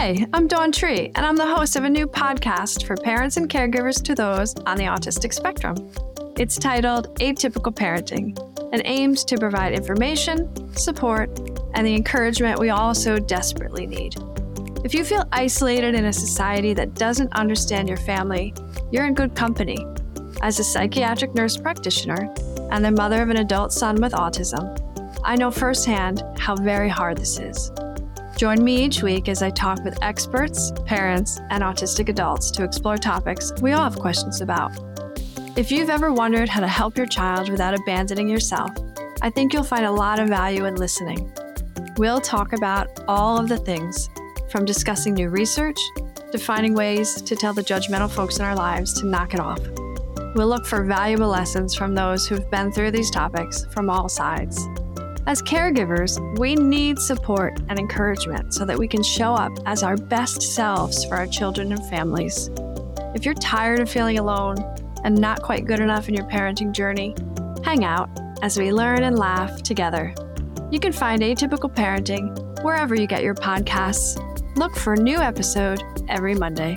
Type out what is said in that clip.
Hey, I'm Dawn Tree, and I'm the host of a new podcast for parents and caregivers to those on the autistic spectrum. It's titled Atypical Parenting and aims to provide information, support, and the encouragement we all so desperately need. If you feel isolated in a society that doesn't understand your family, you're in good company. As a psychiatric nurse practitioner and the mother of an adult son with autism, I know firsthand how very hard this is. Join me each week as I talk with experts, parents, and autistic adults to explore topics we all have questions about. If you've ever wondered how to help your child without abandoning yourself, I think you'll find a lot of value in listening. We'll talk about all of the things, from discussing new research to finding ways to tell the judgmental folks in our lives to knock it off. We'll look for valuable lessons from those who've been through these topics from all sides. As caregivers, we need support and encouragement so that we can show up as our best selves for our children and families. If you're tired of feeling alone and not quite good enough in your parenting journey, hang out as we learn and laugh together. You can find Atypical Parenting wherever you get your podcasts. Look for a new episode every Monday.